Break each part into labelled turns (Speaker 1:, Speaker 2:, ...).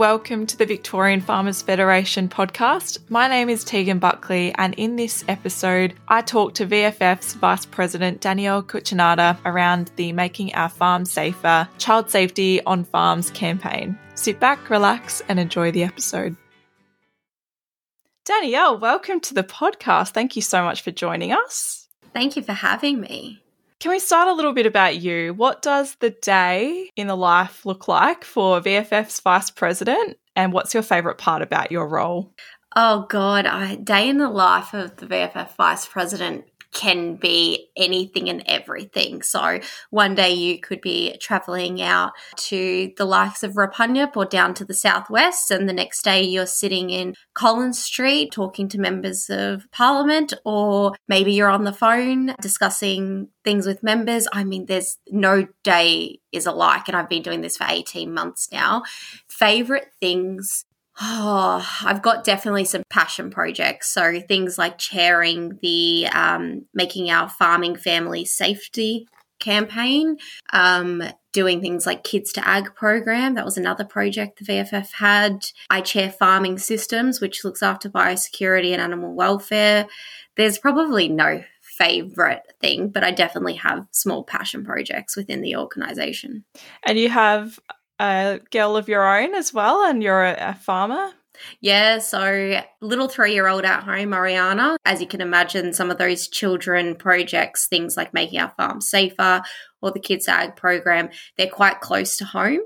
Speaker 1: welcome to the Victorian Farmers Federation podcast. My name is Tegan Buckley, and in this episode, I talk to VFF's Vice President Danyel Cucinotta around the Making Our Farm Safer Child Safety on Farms campaign. Sit back, relax, and enjoy the episode. Danyel, welcome to the podcast. Thank you so much for joining us.
Speaker 2: Thank you for having me.
Speaker 1: Can we start a little bit about you? What does the day in the life look like for VFF's vice president? And what's your favourite part about your role?
Speaker 2: Oh, God, I, day in the life of the VFF vice president can be anything and everything. So one day you could be traveling out to the likes of Rupanyup or down to the southwest, and the next day you're sitting in Collins Street talking to members of parliament, or maybe you're on the phone discussing things with members. I mean, there's no day is alike, and I've been doing this for 18 months now. Favorite things Oh, I've got definitely some passion projects. So things like chairing the um, Making Our Farming Family Safety campaign, um, doing things like Kids to Ag program. That was another project the VFF had. I chair Farming Systems, which looks after biosecurity and animal welfare. There's probably no favorite thing, but I definitely have small passion projects within the organization.
Speaker 1: And you have a girl of your own as well, and you're a, a farmer.
Speaker 2: Yeah, so little three year old at home, Ariana. As you can imagine, some of those children projects, things like making our farm safer or the Kids Ag program, they're quite close to home.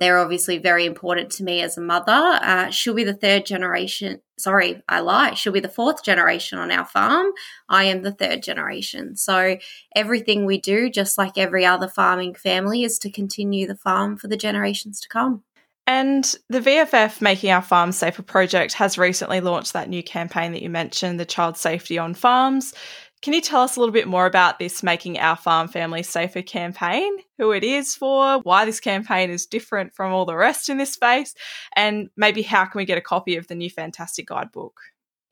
Speaker 2: They're obviously very important to me as a mother. Uh, she'll be the third generation. Sorry, I lie. She'll be the fourth generation on our farm. I am the third generation. So everything we do, just like every other farming family, is to continue the farm for the generations to come.
Speaker 1: And the VFF Making Our Farms Safer project has recently launched that new campaign that you mentioned, the Child Safety on Farms. Can you tell us a little bit more about this Making Our Farm Family Safer campaign, who it is for, why this campaign is different from all the rest in this space, and maybe how can we get a copy of the new fantastic guidebook?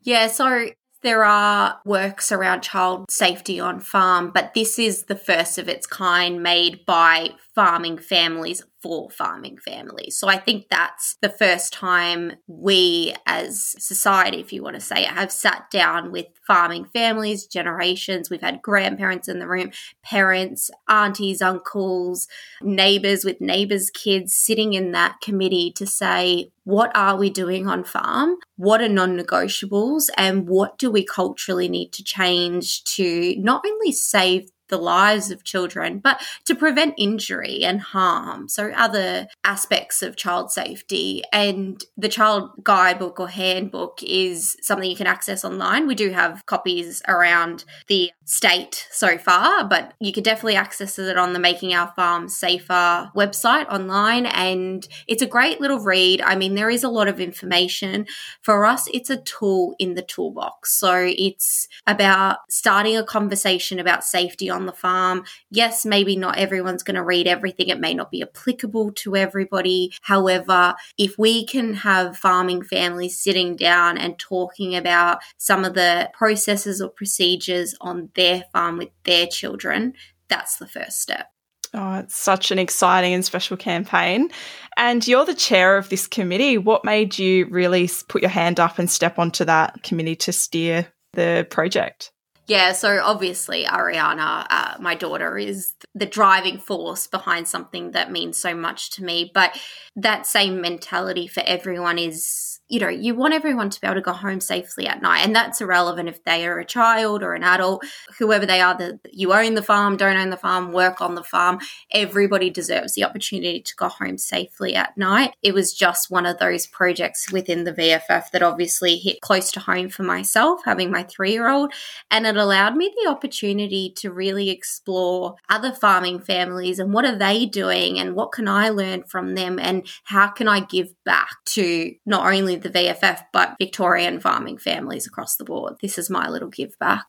Speaker 2: Yeah, so there are works around child safety on farm, but this is the first of its kind made by farming families for farming families. So I think that's the first time we as society, if you want to say it, have sat down with farming families, generations. We've had grandparents in the room, parents, aunties, uncles, neighbors with neighbors' kids sitting in that committee to say, what are we doing on farm? What are non negotiables? And what do we culturally need to change to not only save the lives of children, but to prevent injury and harm. So, other aspects of child safety. And the child guidebook or handbook is something you can access online. We do have copies around the state so far, but you can definitely access it on the Making Our Farm Safer website online. And it's a great little read. I mean, there is a lot of information. For us, it's a tool in the toolbox. So, it's about starting a conversation about safety on the farm. Yes, maybe not everyone's going to read everything. It may not be applicable to everybody. However, if we can have farming families sitting down and talking about some of the processes or procedures on their farm with their children, that's the first step.
Speaker 1: Oh, it's such an exciting and special campaign. And you're the chair of this committee. What made you really put your hand up and step onto that committee to steer the project?
Speaker 2: Yeah, so obviously Ariana, uh, my daughter, is the driving force behind something that means so much to me. But that same mentality for everyone is you know, you want everyone to be able to go home safely at night. And that's irrelevant if they are a child or an adult, whoever they are, that you own the farm, don't own the farm, work on the farm. Everybody deserves the opportunity to go home safely at night. It was just one of those projects within the VFF that obviously hit close to home for myself, having my three year old. And it allowed me the opportunity to really explore other farming families and what are they doing and what can I learn from them and how can I give back to not only the VFF, but Victorian farming families across the board. This is my little give back.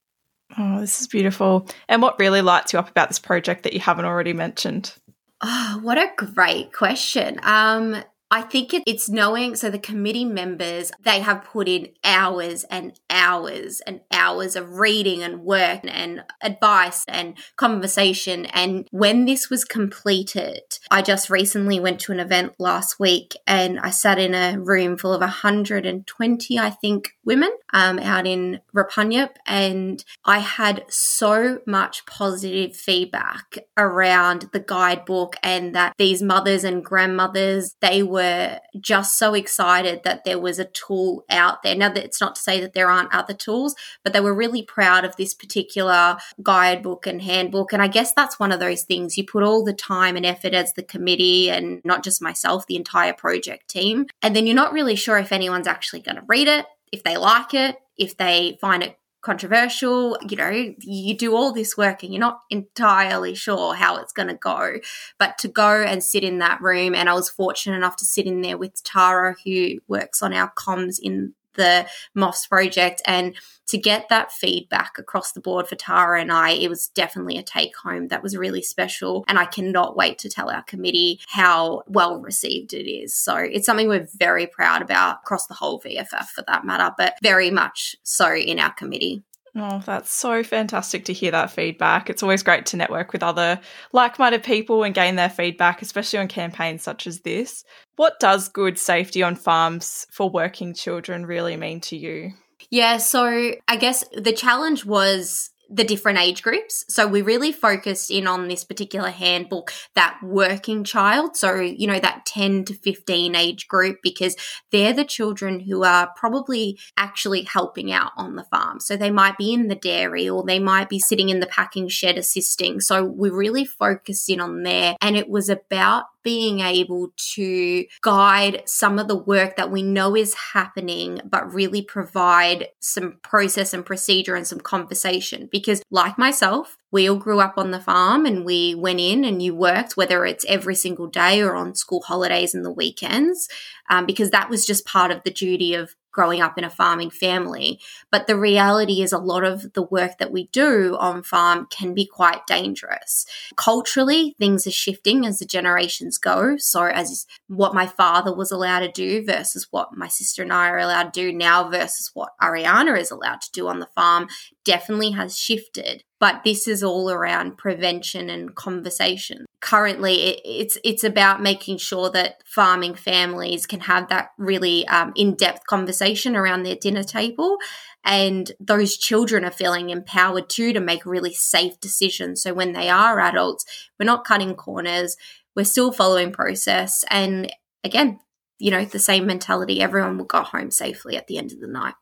Speaker 1: Oh, this is beautiful. And what really lights you up about this project that you haven't already mentioned?
Speaker 2: Oh, what a great question. Um, I think it's knowing, so the committee members, they have put in hours and hours and hours of reading and work and advice and conversation. And when this was completed, I just recently went to an event last week and I sat in a room full of 120, I think, women um, out in Rupanyup. And I had so much positive feedback around the guidebook and that these mothers and grandmothers, they were just so excited that there was a tool out there. Now, it's not to say that there aren't other tools, but they were really proud of this particular guidebook and handbook. And I guess that's one of those things you put all the time and effort as the committee and not just myself, the entire project team. And then you're not really sure if anyone's actually going to read it, if they like it, if they find it controversial. You know, you do all this work and you're not entirely sure how it's going to go. But to go and sit in that room, and I was fortunate enough to sit in there with Tara, who works on our comms in the MOFS project and to get that feedback across the board for Tara and I, it was definitely a take home that was really special. And I cannot wait to tell our committee how well received it is. So it's something we're very proud about across the whole VFF for that matter, but very much so in our committee.
Speaker 1: Oh, that's so fantastic to hear that feedback. It's always great to network with other like minded people and gain their feedback, especially on campaigns such as this. What does good safety on farms for working children really mean to you?
Speaker 2: Yeah, so I guess the challenge was the different age groups. So we really focused in on this particular handbook, that working child. So, you know, that 10 to 15 age group, because they're the children who are probably actually helping out on the farm. So they might be in the dairy or they might be sitting in the packing shed assisting. So we really focused in on there. And it was about being able to guide some of the work that we know is happening, but really provide some process and procedure and some conversation. Because, like myself, we all grew up on the farm and we went in and you worked, whether it's every single day or on school holidays and the weekends, um, because that was just part of the duty of growing up in a farming family. But the reality is, a lot of the work that we do on farm can be quite dangerous. Culturally, things are shifting as the generations go. So, as what my father was allowed to do versus what my sister and I are allowed to do now versus what Ariana is allowed to do on the farm definitely has shifted but this is all around prevention and conversation. Currently, it, it's it's about making sure that farming families can have that really um, in depth conversation around their dinner table, and those children are feeling empowered too to make really safe decisions. So when they are adults, we're not cutting corners. We're still following process, and again, you know, the same mentality. Everyone will go home safely at the end of the night.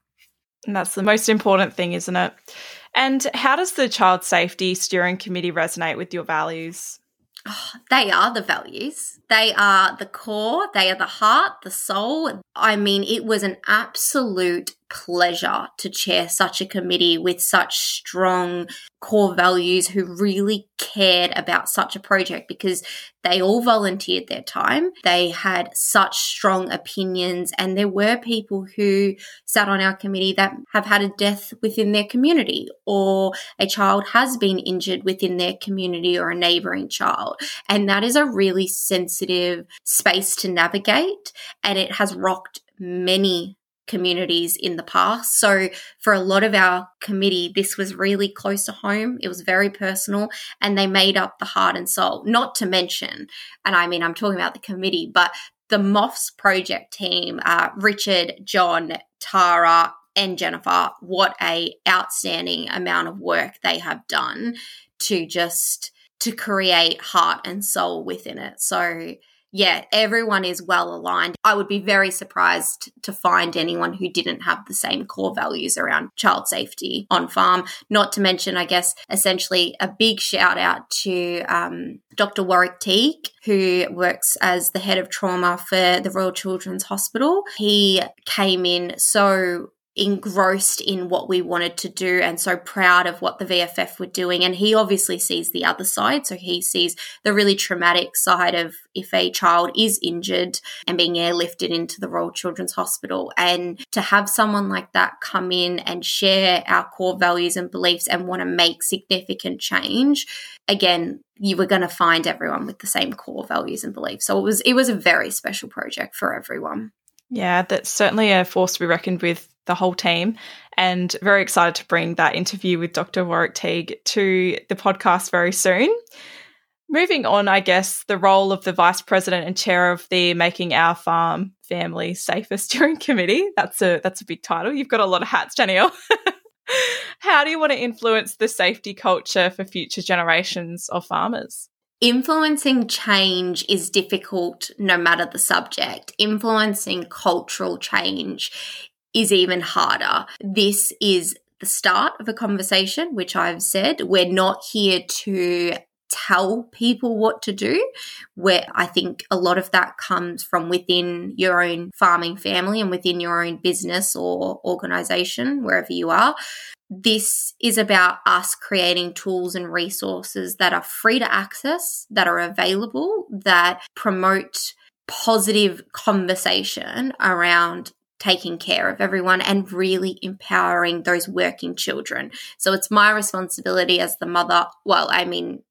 Speaker 1: And that's the most important thing, isn't it? And how does the Child Safety Steering Committee resonate with your values?
Speaker 2: Oh, they are the values. They are the core. They are the heart, the soul. I mean, it was an absolute pleasure to chair such a committee with such strong core values who really cared about such a project because they all volunteered their time. They had such strong opinions, and there were people who sat on our committee that have had a death within their community, or a child has been injured within their community or a neighboring child. And that is a really sensitive space to navigate, and it has rocked many communities in the past. So for a lot of our committee, this was really close to home. It was very personal and they made up the heart and soul. Not to mention, and I mean, I'm talking about the committee, but the MOFS project team, uh, Richard, John, Tara, and Jennifer, what a outstanding amount of work they have done to just to create heart and soul within it. So yeah, everyone is well aligned. I would be very surprised to find anyone who didn't have the same core values around child safety on farm. Not to mention, I guess, essentially a big shout out to um, Dr. Warwick Teague, who works as the head of trauma for the Royal Children's Hospital. He came in so engrossed in what we wanted to do and so proud of what the VFF were doing. And he obviously sees the other side. So he sees the really traumatic side of if a child is injured and being airlifted into the Royal Children's Hospital. And to have someone like that come in and share our core values and beliefs and want to make significant change, again, you were going to find everyone with the same core values and beliefs. So it was it was a very special project for everyone.
Speaker 1: Yeah, that's certainly a force to be reckoned with the whole team and very excited to bring that interview with Dr. Warwick Teague to the podcast very soon. Moving on, I guess, the role of the Vice President and Chair of the Making Our Farm Family Safer Steering Committee. That's a that's a big title. You've got a lot of hats, Danyel. How do you want to influence the safety culture for future generations of farmers?
Speaker 2: Influencing change is difficult no matter the subject. Influencing cultural change is even harder. This is the start of a conversation, which I've said. We're not here to tell people what to do, where I think a lot of that comes from within your own farming family and within your own business or organization, wherever you are. This is about us creating tools and resources that are free to access, that are available, that promote positive conversation around taking care of everyone and really empowering those working children. So it's my responsibility as the mother. Well, I mean,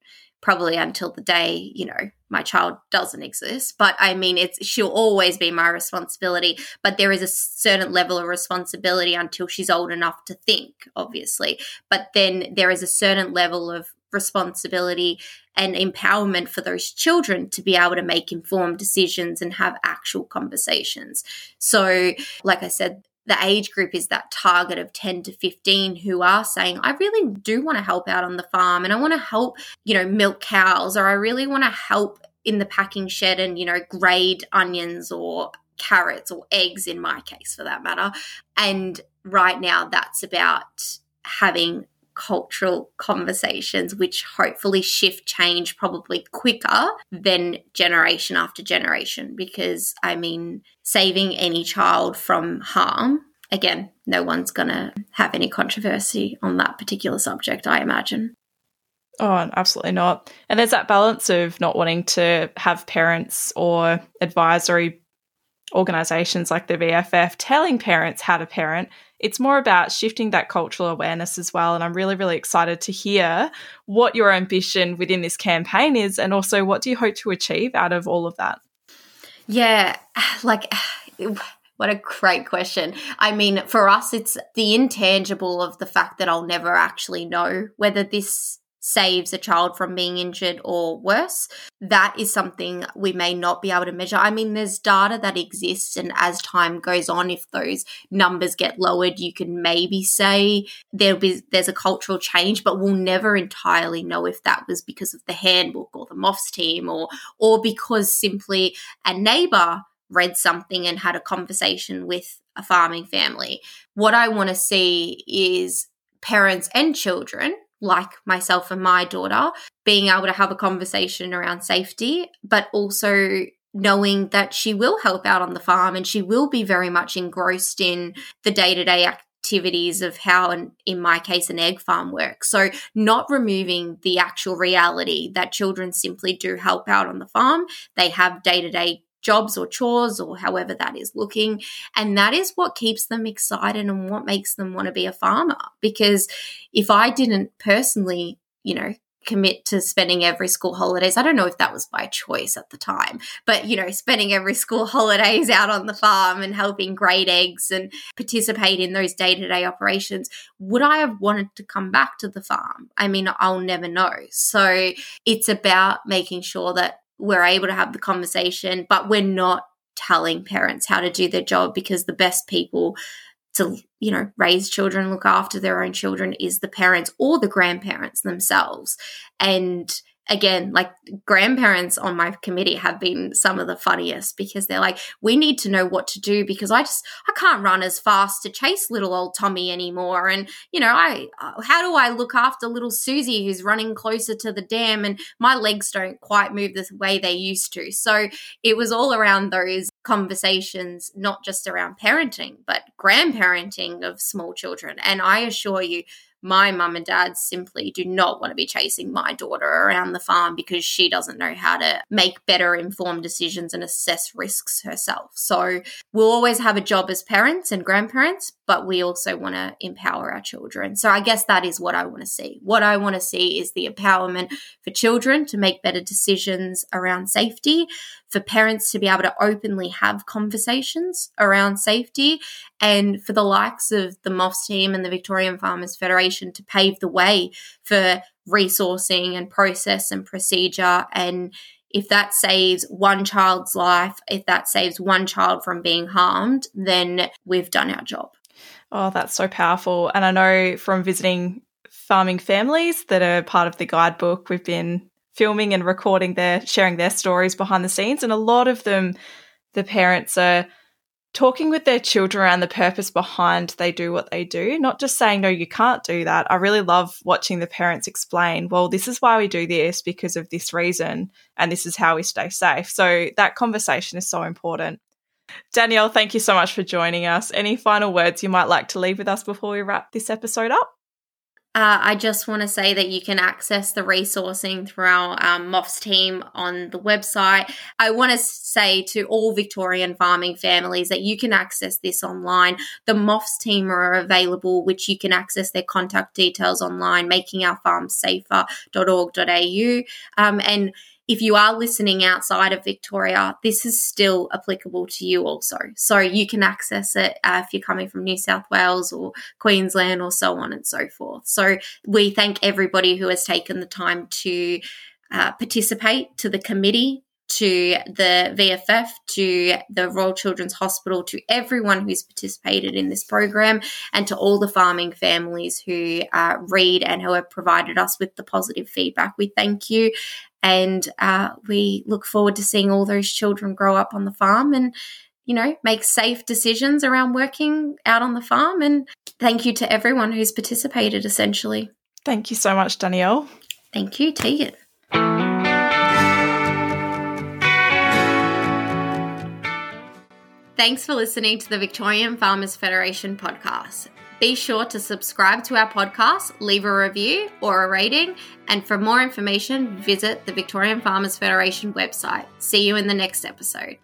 Speaker 2: probably until the day, you know, my child doesn't exist. But I mean, it's she'll always be my responsibility. But there is a certain level of responsibility until she's old enough to think, obviously. But then there is a certain level of responsibility and empowerment for those children to be able to make informed decisions and have actual conversations. So, like I said, the age group is that target of 10 to 15 who are saying, I really do want to help out on the farm and I want to help, you know, milk cows or I really want to help in the packing shed and, you know, grade onions or carrots or eggs in my case for that matter. And right now that's about having cultural conversations, which hopefully shift change probably quicker than generation after generation. Because, I mean, saving any child from harm, again, no one's going to have any controversy on that particular subject, I imagine.
Speaker 1: Oh, absolutely not. And there's that balance of not wanting to have parents or advisory organizations like the VFF telling parents how to parent. It's more about shifting that cultural awareness as well. And I'm really, really excited to hear what your ambition within this campaign is and also what do you hope to achieve out of all of that?
Speaker 2: Yeah, like what a great question. I mean, for us, it's the intangible of the fact that I'll never actually know whether this saves a child from being injured or worse. That is something we may not be able to measure. I mean, there's data that exists, and as time goes on, if those numbers get lowered, you can maybe say there'll be there's a cultural change, but we'll never entirely know if that was because of the handbook or the MOFS team or or because simply a neighbor read something and had a conversation with a farming family. What I want to see is parents and children like myself and my daughter, being able to have a conversation around safety, but also knowing that she will help out on the farm and she will be very much engrossed in the day to day activities of how, an, in my case, an egg farm works. So, not removing the actual reality that children simply do help out on the farm. They have day to day jobs or chores or however that is looking. And that is what keeps them excited and what makes them want to be a farmer. Because if I didn't personally, you know, commit to spending every school holidays. I don't know if that was by choice at the time, but you know, spending every school holidays out on the farm and helping grade eggs and participate in those day to day operations, would I have wanted to come back to the farm? I mean, I'll never know. So it's about making sure that we're able to have the conversation, but we're not telling parents how to do their job because the best people to you know raise children look after their own children is the parents or the grandparents themselves. And again, like grandparents on my committee have been some of the funniest because they're like, we need to know what to do because I just, I can't run as fast to chase little old Tommy anymore. And, you know, I, uh, how do I look after little Susie who's running closer to the dam and my legs don't quite move the way they used to? So it was all around those conversations, not just around parenting, but grandparenting of small children. And I assure you, my mum and dad simply do not want to be chasing my daughter around the farm because she doesn't know how to make better informed decisions and assess risks herself. So we'll always have a job as parents and grandparents, but we also want to empower our children. So I guess that is what I want to see. What I want to see is the empowerment for children to make better decisions around safety, for parents to be able to openly have conversations around safety, and for the likes of the MOFS team and the Victorian Farmers Federation to pave the way for resourcing and process and procedure. And if that saves one child's life, if that saves one child from being harmed, then we've done our job.
Speaker 1: Oh, that's so powerful. And I know from visiting farming families that are part of the guidebook, we've been filming and recording their sharing their stories behind the scenes and a lot of them the parents are talking with their children around the purpose behind they do what they do not just saying no you can't do that. I really love watching the parents explain well this is why we do this because of this reason and this is how we stay safe. So that conversation is so important. Danyel thank you so much for joining us. Any final words you might like to leave with us before we wrap this episode up
Speaker 2: uh, I just want to say that you can access the resourcing through our um, MOFS team on the website. I want to say to all Victorian farming families that you can access this online. The MOFS team are available, which you can access their contact details online, makingourfarmsafer.org.au. Um, and if you are listening outside of Victoria, this is still applicable to you also. So you can access it uh, if you're coming from New South Wales or Queensland or so on and so forth. So we thank everybody who has taken the time to uh, participate, to the committee, to the VFF, to the Royal Children's Hospital, to everyone who's participated in this program, and to all the farming families who uh, read and who have provided us with the positive feedback. We thank you, and uh, we look forward to seeing all those children grow up on the farm and you know make safe decisions around working out on the farm. And thank you to everyone who's participated essentially.
Speaker 1: Thank you so much Danyel.
Speaker 2: Thank you tegan. Thanks for listening to the Victorian Farmers Federation podcast. Be sure to subscribe to our podcast, leave a review or a rating, and for more information, visit the Victorian Farmers Federation website. See you in the next episode.